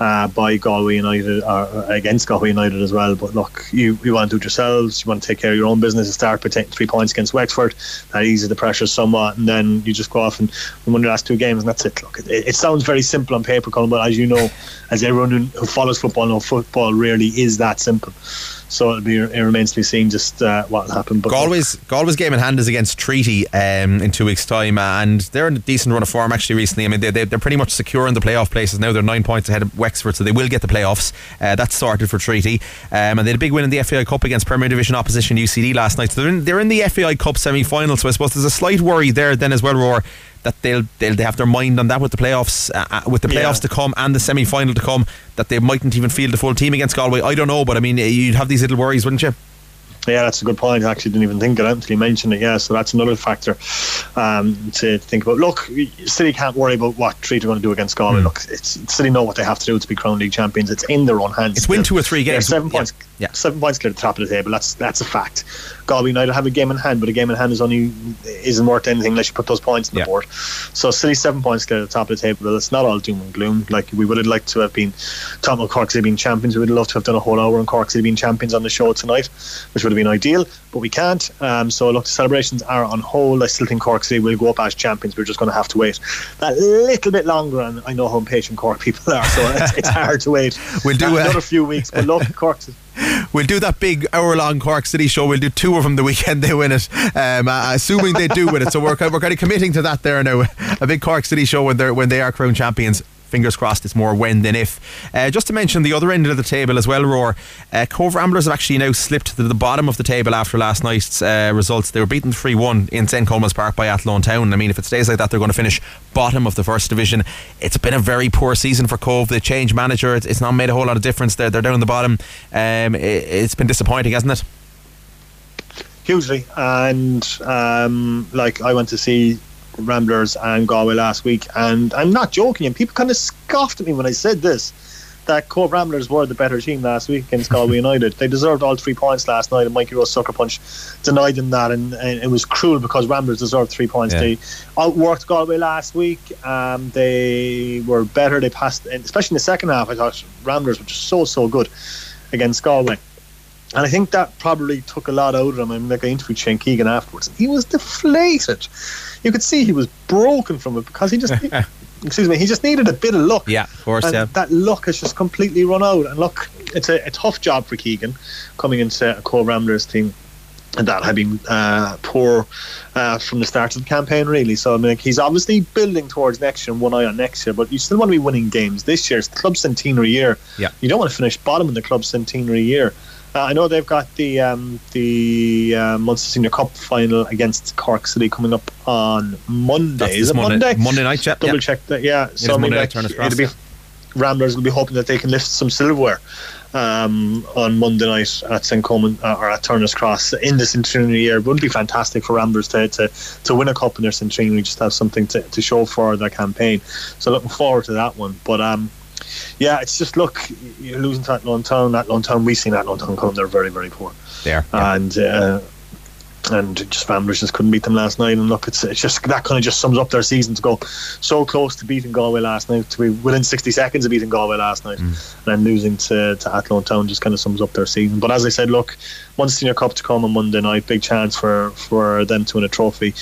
uh, by Galway United or against Galway United as well. But look, you, you want to do it yourselves. You want to take care of your own business and start by taking three points against Wexford. That eases the pressure somewhat, and then you just go off and win the last two games, and that's it. Look, it, it sounds very simple on paper, Colin, but as you know, as everyone who, follows football knows, football really is that simple. So it'll be it remains to be seen just uh, what will happen. But Galway's Galway's game in hand is against Treaty um, in two weeks' time, and they're in a decent run of form actually recently. I mean, they, are pretty much secure in the playoff places now. They're nine points ahead of Wexford, so they will get the playoffs. Uh, that's sorted for Treaty, um, and they had a big win in the FAI Cup against Premier Division opposition UCD last night. So they're in, they're in the FAI Cup semi final. So I suppose there's a slight worry there then as well, Roar that they'll they'll they have their mind on that with the playoffs uh, uh with the playoffs yeah. to come and the semi final to come that they mightn't even field the full team against Galway. I don't know, but I mean you'd have these little worries, wouldn't you? Yeah, that's a good point. I actually didn't even think of that until you mentioned it. Yeah, so that's another factor um, to think about. Look, City can't worry about what Treaty are going to do against Galway. Mm. Look, it's City know what they have to do to be Crown League champions. It's in their own hands. It's win two or three games. seven points. Yeah Yeah. Seven points clear at the top of the table. That's that's a fact. Galway United have a game in hand, but a game in hand is only isn't worth anything unless you put those points on Yeah. the board. So City seven points clear at the top of the table. But it's not all doom and gloom. Like we would have liked to have been Tottenham Cork City being champions. We would have loved to have done a whole hour on Cork City being champions on the show tonight, which would have been ideal. But we can't. Um, so look, the celebrations are on hold. I still think Cork City will go up as champions. We're just going to have to wait that little bit longer. And I know how impatient Cork people are, so it's, it's <laughs> hard to wait. We'll do, uh, another few weeks. But look, <laughs> Cork. We'll do that big hour long Cork City show. We'll do two of them the weekend <laughs> they win it, um, uh, assuming they do win it. So we're, we're kind of committing to that there now. A big Cork City show when, they're, when they are crowned champions. Fingers crossed it's more when than if. Uh, just to mention the other end of the table as well, Roar. Uh, Cobh Ramblers have actually now slipped to the bottom of the table after last night's uh, results. They were beaten 3 1 in St Colman's Park by Athlone Town. I mean, if it stays like that, they're going to finish bottom of the first division. It's been a very poor season for Cove. They changed manager. It's, not made a whole lot of difference. They're, they're down the bottom. Um, it, it's been disappointing, hasn't it? hugely. And um, like I went to see Ramblers and Galway last week, and I'm not joking. And people kind of scoffed at me when I said this. That Cobh Ramblers were the better team last week against <laughs> Galway United. They deserved all three points last night, and Mikey Rose Sucker Punch denied them that, and, and it was cruel because Ramblers deserved three points. Yeah. They outworked Galway last week. Um, they were better. They passed, and especially in the second half. I thought Ramblers were just so so good against Galway. And I think that probably took a lot out of him. I mean, like I interviewed Shane Keegan afterwards, and he was deflated. You could see he was broken from it because he just, <laughs> excuse me, he just needed a bit of luck. Yeah, of course, yeah. that luck has just completely run out. And look, it's a, a tough job for Keegan coming into a Cobh Ramblers team. And that had been uh, poor uh, from the start of the campaign, really. So I mean, like, he's obviously building towards next year and one eye on next year. But you still want to be winning games. This year's the club centenary year. Yeah. You don't want to finish bottom in the club centenary year. Uh, I know they've got the um, the uh, Munster Senior Cup final against Cork City coming up on Monday. That's Is it Monday- Monday? Monday night, yeah, Double check that. Yeah. is Monday night, Turner's Cross, it'll be Ramblers will be hoping that they can lift some silverware um, on Monday night at St Colman uh, or at Turner's Cross in the centenary year. It would be fantastic for Ramblers to, to, to win a cup in their centenary, just have something to, to show for their campaign. So looking forward to that one. But um, yeah, it's just look, you're losing to Athlone Town. Athlone Town, we've seen Athlone Town come. They're very, very poor. There. And uh, and just Ramblers just couldn't beat them last night. And look, it's it's just that kind of just sums up their season to go so close to beating Galway last night, to be within 60 seconds of beating Galway last night, mm. and then losing to to Athlone Town just kind of sums up their season. But as I said, look, one senior cup to come on Monday night, big chance for for them to win a trophy.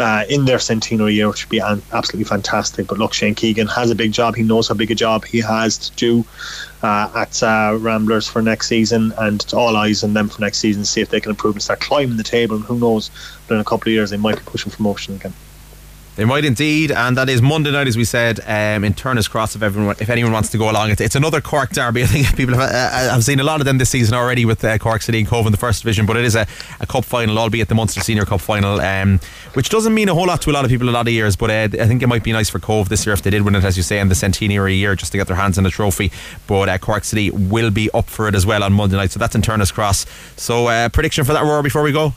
Uh, in their centenary year, which would be absolutely fantastic. But look, Shane Keegan has a big job. He knows how big a job he has to do uh, at uh, Ramblers for next season, and it's all eyes on them for next season. See if they can improve and start climbing the table. And who knows, but in a couple of years they might be pushing for promotion again. They might indeed, and that is Monday night, as we said, um, in Turner's Cross. If everyone, if anyone wants to go along, it's, it's another Cork derby. <laughs> I think people have, uh, have seen a lot of them this season already with uh, Cork City and Cobh in the first division. But it is a, a cup final, albeit the Munster Senior Cup final, um, which doesn't mean a whole lot to a lot of people a lot of years. But uh, I think it might be nice for Cobh this year if they did win it, as you say, in the centenary year, just to get their hands on a trophy. But uh, Cork City will be up for it as well on Monday night, so that's in Turner's Cross. So uh, prediction for that, Roar, before we go.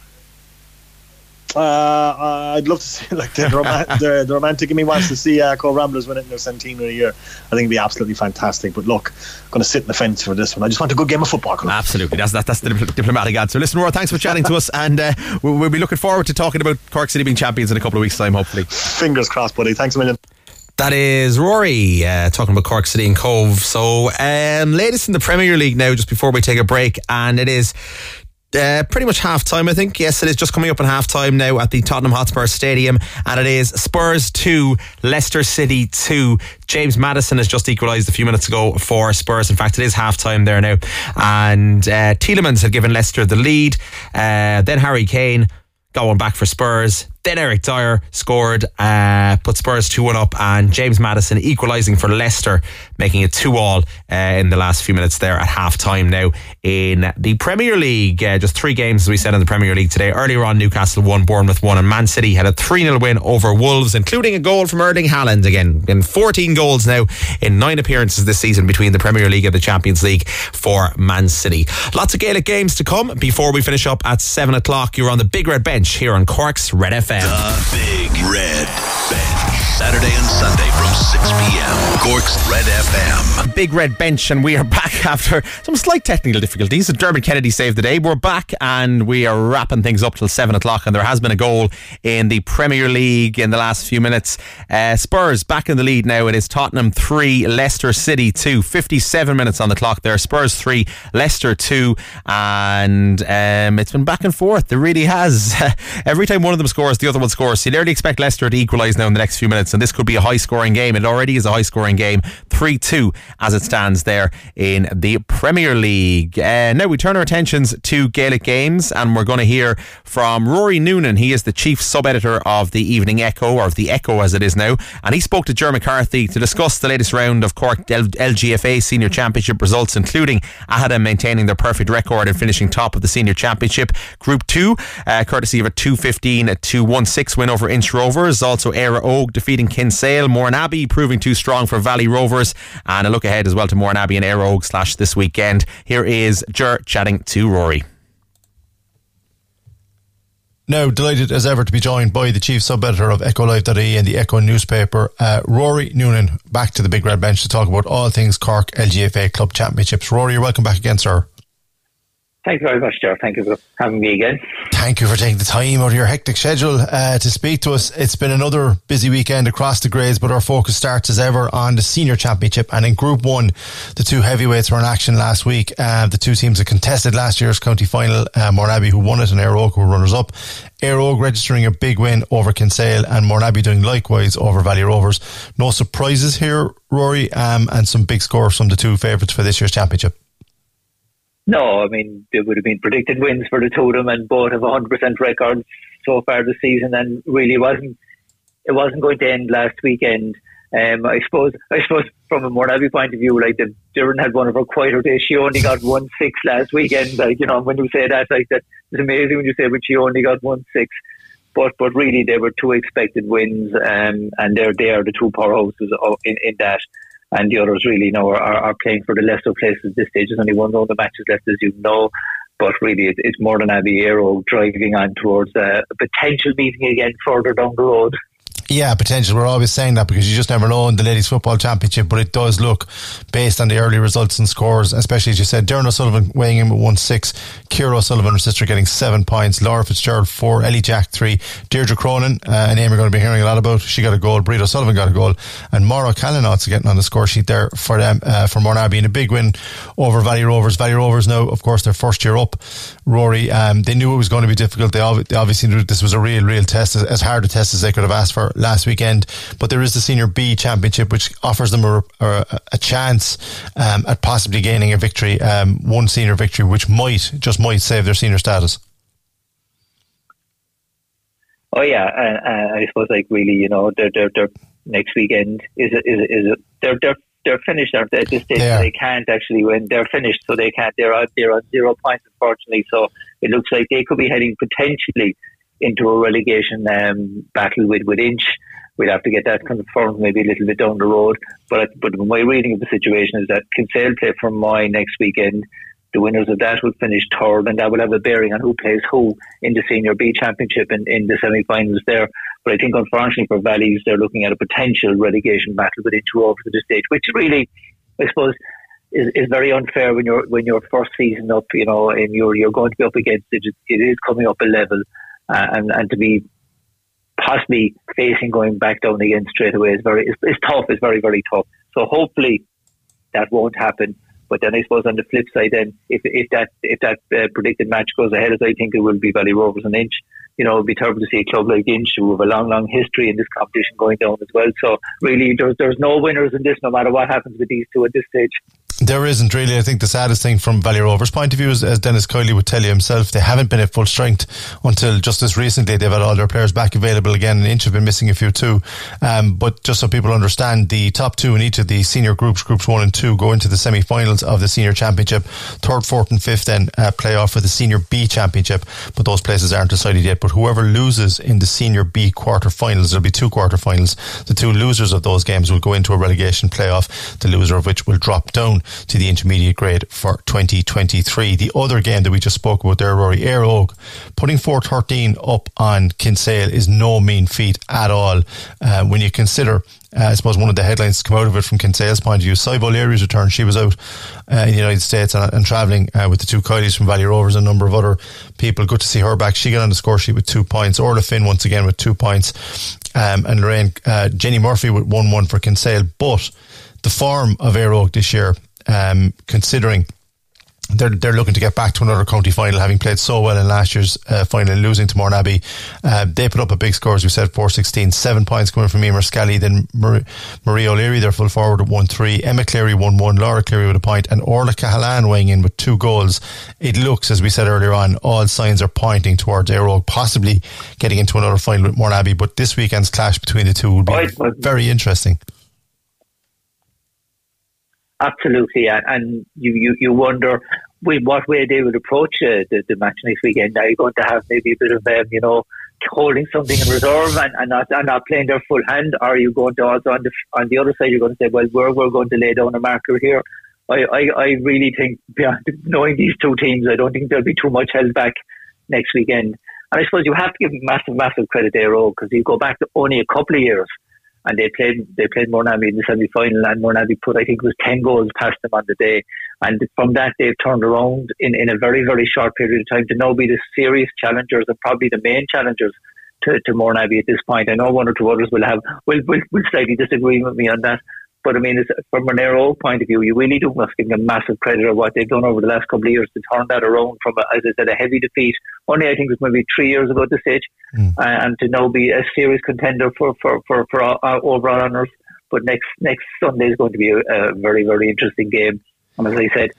Uh, I'd love to see <laughs> like the, rom- the, the romantic in me wants to see uh, Cobh Ramblers win it in their centenary year. I think it'd be absolutely fantastic. But look, I'm going to sit in the fence for this one. I just want a good game of football. Colin. Absolutely, that's that, that's the diplomatic answer. Listen, Roar, thanks for chatting to us, and uh, we'll, we'll be looking forward to talking about Cork City being champions in a couple of weeks' time, hopefully. Fingers crossed, buddy. Thanks a million. That is Rory uh, talking about Cork City and Cobh. So, um, latest in the Premier League now, just before we take a break, and it is uh, pretty much half time, I think. Yes, it is just coming up in half time now at the Tottenham Hotspur Stadium, and it is Spurs 2, Leicester City 2. James Maddison has just equalised a few minutes ago for Spurs. In fact, it is half time there now. And uh, Tielemans had given Leicester the lead. Uh, then Harry Kane going back for Spurs. Then Eric Dier scored, uh, put Spurs 2 1 up, and James Maddison equalising for Leicester, making it 2 all uh, in the last few minutes there at half time now in the Premier League. Uh, just three games, as we said, in the Premier League today. Earlier on, Newcastle won, Bournemouth won, and Man City had a 3 0 win over Wolves, including a goal from Erling Haaland again. In 14 goals now in nine appearances this season between the Premier League and the Champions League for Man City. Lots of Gaelic games to come before we finish up at 7 o'clock. You're on the Big Red Bench here on Cork's Red FM. The Big Red Bench. Saturday and Sunday from 6 p.m. Cork's Red FM. Big Red Bench, and we are back <laughs> after some slight technical difficulties. Dermot Kennedy saved the day. We're back and we are wrapping things up till 7 o'clock, and there has been a goal in the Premier League in the last few minutes. Uh, Spurs back in the lead now. It is Tottenham 3, Leicester City 2. 57 minutes on the clock there. Spurs 3, Leicester 2, and um, it's been back and forth. It really has. <laughs> Every time one of them scores, the other one scores. You'd early expect Leicester to equalise now in the next few minutes, and this could be a high scoring game. It already is a high scoring game, 3 2 as it stands there in the Premier League. Uh, now we turn our attentions to Gaelic games, and we're going to hear from Rory Noonan. He is the chief sub editor of the Evening Echo, or of the Echo as it is now, and he spoke to Jer McCarthy to discuss the latest round of Cork LGFA Senior Championship results, including Aghada maintaining their perfect record and finishing top of the Senior Championship Group 2, uh, courtesy of a 215 2 1-6 win over Inch Rovers. Also Éire Óg defeating Kinsale. Mourneabbey proving too strong for Valley Rovers. And a look ahead as well to Mourneabbey and Éire Óg slash this weekend. Here is Jer chatting to Rory. Now, delighted as ever to be joined by the chief sub editor of EchoLive.ie and the Echo newspaper, uh, Rory Noonan, back to the big red bench to talk about all things Cork LGFA Club Championships. Rory, you're welcome back again, sir. Thank you very much, Joe. Thank you for having me again. Thank you for taking the time out of your hectic schedule uh, to speak to us. It's been another busy weekend across the grades, but our focus starts as ever on the senior championship. And in Group One, the two heavyweights were in action last week. Uh, the two teams that contested last year's county final, uh, who won it, and Éire Óg, who were runners up. Éire Óg registering a big win over Kinsale, and Mourneabbey doing likewise over Valley Rovers. No surprises here, Rory, um, and some big scores from the two favourites for this year's championship. No, I mean, there would have been predicted wins for the two of them, and both have 100% records so far this season, and really wasn't it wasn't going to end last weekend. Um, I suppose, I suppose, from a Mourneabbey point of view, like the Doireann had one of her quieter days. She only got one six last weekend. Like you know, when you say that, like that, it's amazing when you say, but she only got one six. But but really, they were two expected wins, um, and they're they are the two powerhouses in, in that and the others really now are, are playing for the lesser places at this stage. There's only one round of matches left, as you know. But really, it, it's more than Óg driving on towards a potential meeting again further down the road. Yeah, potential. We're always saying that because you just never know in the ladies' football championship. But it does look, based on the early results and scores, especially as you said, Doireann O'Sullivan weighing in with one six, Ciara O'Sullivan, her sister, getting seven points, Laura Fitzgerald four, Ellie Jack three, Deirdre Cronin, uh, a name we're going to be hearing a lot about. She got a goal. Bríd O'Sullivan got a goal, and Maura Callan also getting on the score sheet there for them uh, for Mourneabbey in a big win over Valley Rovers. Valley Rovers now, of course, their first year up. Rory, um, they knew it was going to be difficult. They obviously knew this was a real, real test, as, as hard a test as they could have asked for last weekend. But there is the Senior B Championship, which offers them a, a, a chance um, at possibly gaining a victory, um, one senior victory, which might just might save their senior status. Oh yeah, uh, uh, I suppose like really, you know, their their, next weekend is a, is a, is a, they're they're they're finished at this stage. They, they can't actually win. They're finished, so they can't. They're on they're on zero points, unfortunately. So it looks like they could be heading potentially into a relegation um, battle with with Inch. We'd have to get that confirmed maybe a little bit down the road. But but my reading of the situation is that Kinsale play for Moy next weekend. The winners of that will finish third, and that will have a bearing on who plays who in the Senior B Championship in, in the semi-finals there. But I think, unfortunately for Valleys, they're looking at a potential relegation battle with two overs at this stage, which really, I suppose, is, is very unfair when you're when you're first season up, you know, and you're you're going to be up against it. It is coming up a level, uh, and and to be possibly facing going back down again straight away is very it's tough. It's very very tough. So hopefully that won't happen. But then I suppose on the flip side, then if if that if that uh, predicted match goes ahead as I think it will be Valley Rovers and Inch, you know, it'd be terrible to see a club like Inch who have a long, long history in this competition going down as well. So really, there's there's no winners in this, no matter what happens with these two at this stage. There isn't really. I think the saddest thing from Valley Rovers' point of view is, as Dennis Kiley would tell you himself, they haven't been at full strength until just as recently. They've had all their players back available again, and Inch have been missing a few too. Um, but just so people understand, the top two in each of the senior groups, groups one and two, go into the semi-finals of the senior championship. Third, fourth, and fifth then uh, play off for the senior B championship, but those places aren't decided yet. But whoever loses in the senior B quarter-finals, there'll be two quarter-finals. The two losers of those games will go into a relegation playoff. The loser of which will drop down to the intermediate grade for 2023. The other game that we just spoke about there, Rory, Éire Óg, putting 413 up on Kinsale is no mean feat at all uh, when you consider uh, I suppose one of the headlines to come out of it from Kinsale's point of view, Siobhan O'Leary's return. She was out uh, in the United States and, and travelling uh, with the two Kielys from Valley Rovers and a number of other people. Good to see her back. She got on the score sheet with two points. Orla Finn once again with two points. Um, and Lorraine, uh, Jenny Murphy with 1 1 for Kinsale. But the form of Éire Óg this year, um, considering they're they're looking to get back to another county final, having played so well in last year's uh, final, losing to Mourneabbey. Uh, they put up a big score, as we said, 4-16, seven points coming from Emer Scally, then Marie, Marie O'Leary, their full forward at 1-3, Emma Cleary 1-1, Laura Cleary with a point, and Orla Cahalan weighing in with two goals. It looks, as we said earlier on, all signs are pointing towards Éire possibly getting into another final with Mourneabbey, but this weekend's clash between the two will be very interesting. Absolutely, and you, you, you wonder with what way they would approach uh, the, the match next weekend. Are you going to have maybe a bit of, um, you know, holding something in reserve and, and, not, and not playing their full hand? Or are you going to also on the, on the other side, you're going to say, well, we're, we're going to lay down a marker here? I, I, I really think, <laughs> beyond knowing these two teams, I don't think there'll be too much held back next weekend. And I suppose you have to give massive, massive credit there, because you go back to only a couple of years and they played they played Mourneabbey in the semi final and Mourneabbey put I think it was ten goals past them on the day and from that they've turned around in, in a very very short period of time to now be the serious challengers and probably the main challengers to, to Mourneabbey at this point. I know one or two others will have will, will, will slightly disagree with me on that, but I mean, from an Óg point of view, you really do must give them massive credit of what they've done over the last couple of years to turn that around from, a, as I said, a heavy defeat. Only I think it was maybe three years ago at this stage, mm. and to now be a serious contender for for for, for uh, overall honours. But next next Sunday is going to be a, a very very interesting game. And as I said,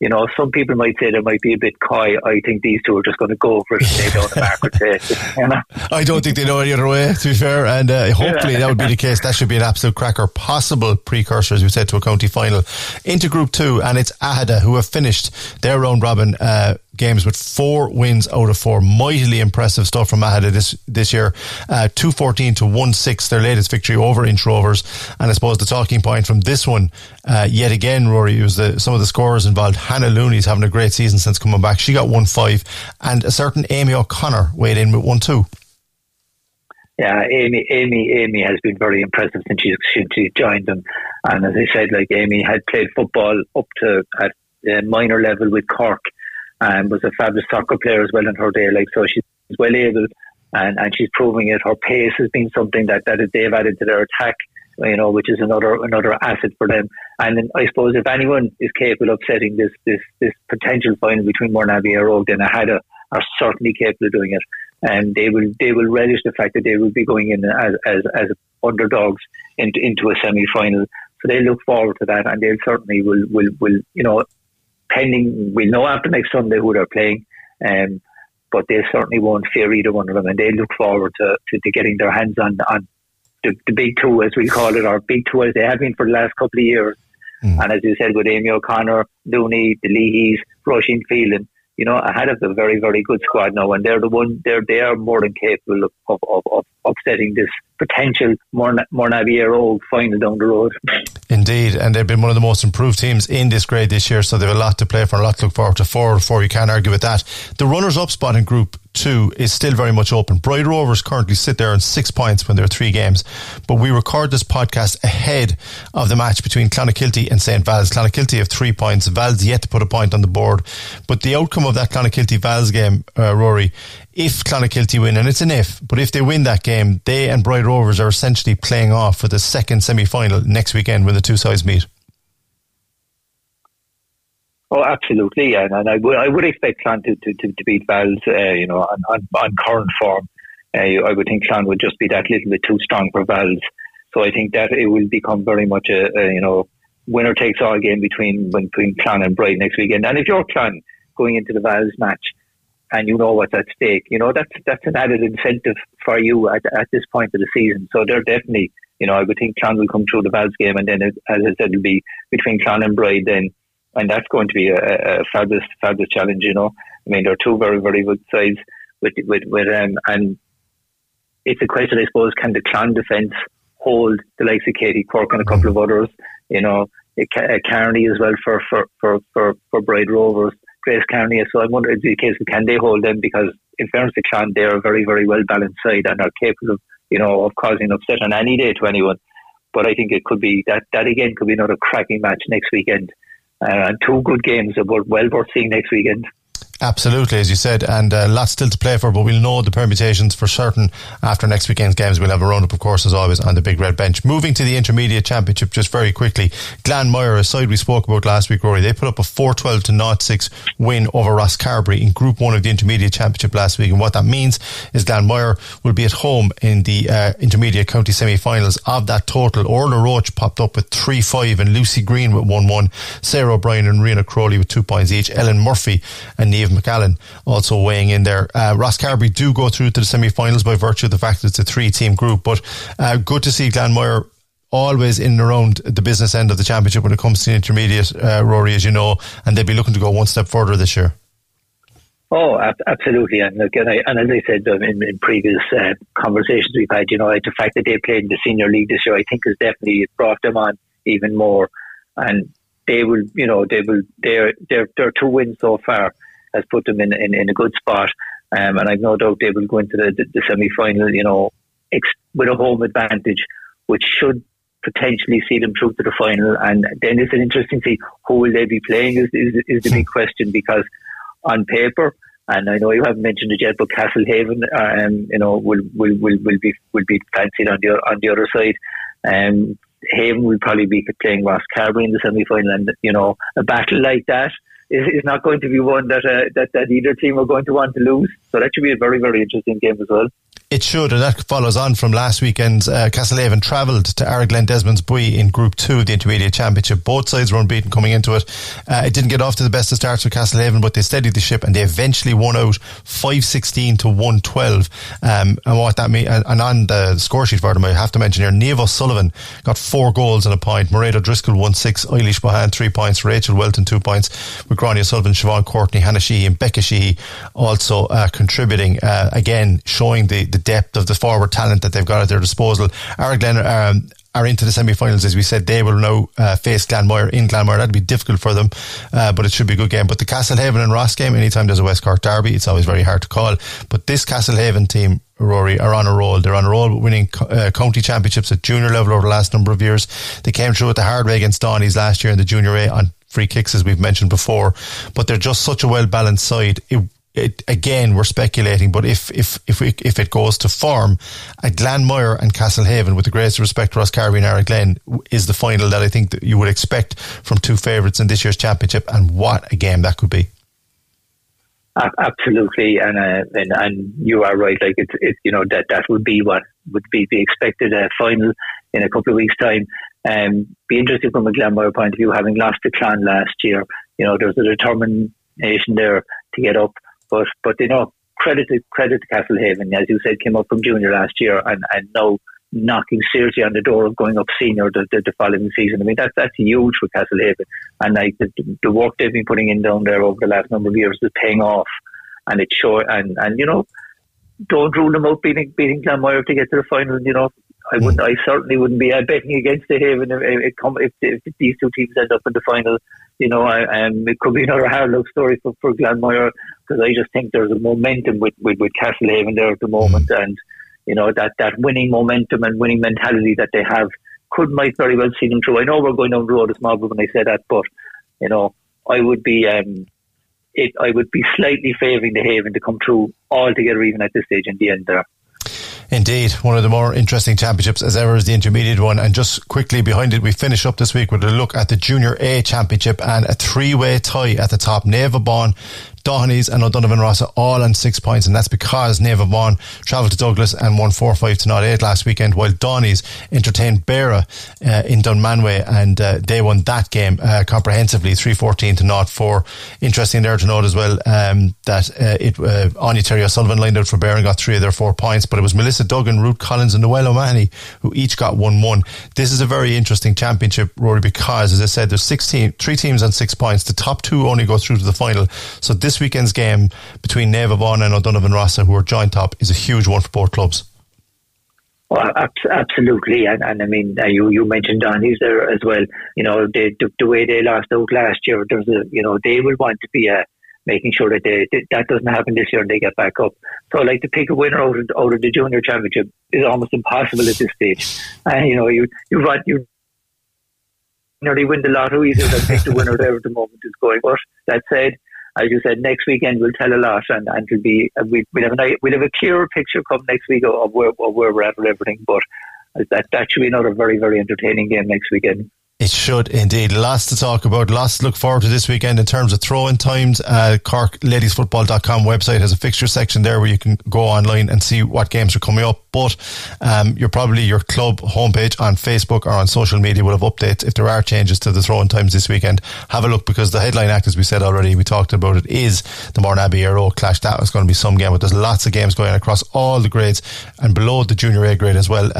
you know, some people might say they might be a bit coy. I think these two are just going to go for it and lay down the marker today. You know? I don't think they know any other way, to be fair. And uh, hopefully that would be the case. That should be an absolute cracker. Possible precursor, as we said, to a county final. Into Group 2, and it's Aghada who have finished their round robin uh, games with four wins out of four. Mightily impressive stuff from Aghada this this year. Uh, 214 to 1 6, their latest victory over Inch Rovers. And I suppose the talking point from this one, uh, yet again, Rory, was the, some of the scorers involved. Hannah Looney's having a great season since coming back. She got 1 5, and a certain Amy O'Connor weighed in with 1 2. Yeah, Amy, Amy, Amy has been very impressive since she, since she joined them. And as I said, like Amy had played football up to at uh, minor level with Cork and was a fabulous soccer player as well in her day. Like so, she's well able, and and she's proving it. Her pace has been something that that they've added to their attack. You know, which is another another asset for them. And I suppose if anyone is capable of setting this this this potential final between Mourneabbey and Rogue, then Aghada are certainly capable of doing it. And they will they will relish the fact that they will be going in as as, as underdogs into into a semi final. So they look forward to that, and they certainly will will will you know pending, we'll know after next Sunday who they're playing. Um, but they certainly won't fear either one of them, and they look forward to, to, to getting their hands on, on the, the, big two, as we call it, or big two as they have been for the last couple of years. Mm. And as you said, with Amy O'Connor, Looney, the Leahys, Roisin Phelan, you know, ahead of a very, very good squad now, and they're the one, they're they are more than capable of of, of, upsetting this potential Óg final down the road. Indeed, and they've been one of the most improved teams in this grade this year, so they've a lot to play for, a lot to look forward to. Four, four, you can't argue with that. The runners-up spot in Group two is still very much open. Bride Rovers currently sit there on six points when there are three games, but we record this podcast ahead of the match between Clonakilty and St. Val's. Clonakilty have three points. Val's yet to put a point on the board, but the outcome of that Clonakilty Val's game, uh, Rory, if Clonakilty win, and it's an if, but if they win that game, they and Bride Rovers are essentially playing off for the second semi final next weekend when the two sides meet. Oh, absolutely, and, and I would I would expect Clan to, to, to, to beat Val's, uh, you know, on, on, on current form. Uh, I would think Clan would just be that little bit too strong for Val's. So I think that it will become very much a, a you know winner takes all game between between Clan and Bride next weekend. And if you're Clan going into the Val's match and you know what's at stake, you know that's that's an added incentive for you at, at this point of the season. So they're definitely, you know, I would think Clan will come through the Val's game, and then it, as I said, it'll be between Clan and Bride then and that's going to be a, a fabulous, fabulous challenge. You know, I mean, they're two very, very good sides with with with um, and it's a question, I suppose, can the clan defence hold the likes of Katie Cork and a couple of others? You know, Carney as well for for for for, for Bride Rovers. Grace Carney. So I wonder if the case of can they hold them because in fairness to Clan, they're a very very well balanced side and are capable of you know of causing upset on any day to anyone. But I think it could be that that again could be another cracking match next weekend. Uh, two good games were well worth seeing next weekend. Absolutely, as you said, and uh, lots still to play for, but we'll know the permutations for certain after next weekend's games. We'll have a roundup, of course, as always, on the big red bench. Moving to the intermediate championship, just very quickly, Glanmire, a side we spoke about last week, Rory, they put up a 412 to 06 win over Rosscarbery in Group 1 of the intermediate championship last week. And what that means is Glanmire will be at home in the uh, intermediate county semi finals. Of that total, Orla Roach popped up with 3 5 and Lucy Green with 1 1, Sarah O'Brien and Rena Crowley with 2 points each, Ellen Murphy and Neve McAllen also weighing in there. Uh, Rosscarbery do go through to the semi-finals by virtue of the fact that it's a three-team group, but uh, good to see Glanmire always in and around the business end of the championship when it comes to the intermediate, uh, Rory, as you know, and they'll be looking to go one step further this year. Oh, absolutely. And again, I, and as I said um, in, in previous uh, conversations we've had, you know, the fact that they played in the senior league this year, I think has definitely brought them on even more. And they will, you know, they will, they're, they're two wins so far has put them in, in, in a good spot. Um, and I've no doubt they will go into the, the, the semi final, you know, ex- with a home advantage, which should potentially see them through to the final. And then it's an interesting thing who will they be playing is, is, is the big question because on paper, and I know you haven't mentioned it yet, but Castlehaven, um, you know, will, will, will, will be will be fancied on the on the other side. Um, Haven will probably be playing Rosscarbery in the semi final, and you know, a battle like that is, not going to be one that, uh, that that either team are going to want to lose. So that should be a very very interesting game as well. It should, and that follows on from last weekend's uh, Castlehaven travelled to Ardglen Desmond's Buoy in Group 2 of the Intermediate Championship. Both sides were unbeaten coming into it. Uh, it didn't get off to the best of starts for Castlehaven, but they steadied the ship and they eventually won out 516 to 112. Um, and what that means, and on the score sheet for them, I have to mention here, Neve Sullivan got four goals and a point. Mairead Driscoll won six, Eilish Bohan three points, Rachel Welton two points, with Grania Sullivan, Siobhan Courtney, Hannah Sheehy, and Becca Sheehy also uh, contributing. Uh, again, showing the, the depth of the forward talent that they've got at their disposal. Ardglen um, are into the semi-finals, as we said. They will now uh, face Glanmire in Glanmire. That'd be difficult for them, uh, but it should be a good game. But the Castlehaven and Ross game, anytime there's a West Cork derby, it's always very hard to call. But this Castlehaven team, Rory, are on a roll. They're on a roll winning uh, county championships at junior level over the last number of years. They came through with the hard way against Donny's last year in the junior A on free kicks, as we've mentioned before. But they're just such a well balanced side. It, it, again, we're speculating, but if if if we, if it goes to form, at Glanmire and Castlehaven, with the greatest respect to Ross Rosscarbery and Ardglen, is the final that I think that you would expect from two favourites in this year's championship, and what a game that could be. Absolutely, and uh, and and you are right. Like it's it, you know that that would be what would be the expected uh, final in a couple of weeks' time. Um, be interesting from a Glanmire point of view, having lost the clan last year. You know, there's a determination there to get up. But but you know, credit to credit to Castlehaven, as you said, came up from junior last year and, and now knocking seriously on the door of going up senior the, the, the following season. I mean that's that's huge for Castlehaven. And like the, the work they've been putting in down there over the last number of years is paying off and it's short and, and you know, don't rule them out beating beating Glanmire to get to the final, you know. I would I certainly wouldn't be uh, betting against the Haven if, if, if, if, these two teams end up in the final. You know, I, um, it could be another <laughs> hard luck story for, for Glanmire because I just think there's a momentum with, with, with Castlehaven there at the moment, mm. and you know that that winning momentum and winning mentality that they have could might very well see them through. I know we're going down the road a small when I say that, but you know I would be um, it I would be slightly favouring the Haven to come through altogether even at this stage in the end there. Indeed, one of the more interesting championships as ever is the intermediate one. And just quickly behind it, we finish up this week with a look at the Junior A Championship and a three-way tie at the top. Naomh Bán, Dohenys and O'Donovan Rossa all on six points, and that's because Naomh Bán travelled to Douglas and won 4 5 to not 8 last weekend, while Dohenys entertained Beara uh, in Dunmanway and uh, they won that game uh, comprehensively 3 14 to not 4. Interesting there to note as well um, that uh, it uh, Anya Terry O'Sullivan lined out for Beara and got three of their four points, but it was Melissa Duggan, Ruth Collins, and Noel O'Mahony who each got 1 1. This is a very interesting championship, Rory, because as I said, there's 16, three teams on six points. The top two only go through to the final. So this weekend's game between Naomh Bán and O'Donovan Rossa, who are joint top, is a huge one for both clubs. Oh, absolutely, and, and I mean, uh, you you mentioned Donny's there as well. You know, they, the, the way they lost out last year, there's a you know they will want to be a making sure that they, that doesn't happen this year and they get back up. So, like to pick a winner out of, out of the junior championship is almost impossible at this stage. And you know, you you want you nearly win the lottery easier than pick the winner there at the moment is going. But that said, as you said, next weekend will tell a lot, and, and it'll be uh, we, we'll have a we'll have a clearer picture come next week of where of where we're at with everything. But uh, that that should be another very very entertaining game next weekend. It should indeed. Lots to talk about. Lots to look forward to this weekend in terms of throwing times. Uh, CorkLadiesFootball.com website has a fixture section there where you can go online and see what games are coming up. But um, you're probably your club homepage on Facebook or on social media will have updates if there are changes to the throwing times this weekend. Have a look because the headline act, as we said already, we talked about it, is the Mourneabbey Aero clash. That was going to be some game, but there's lots of games going across all the grades and below the junior A grade as well.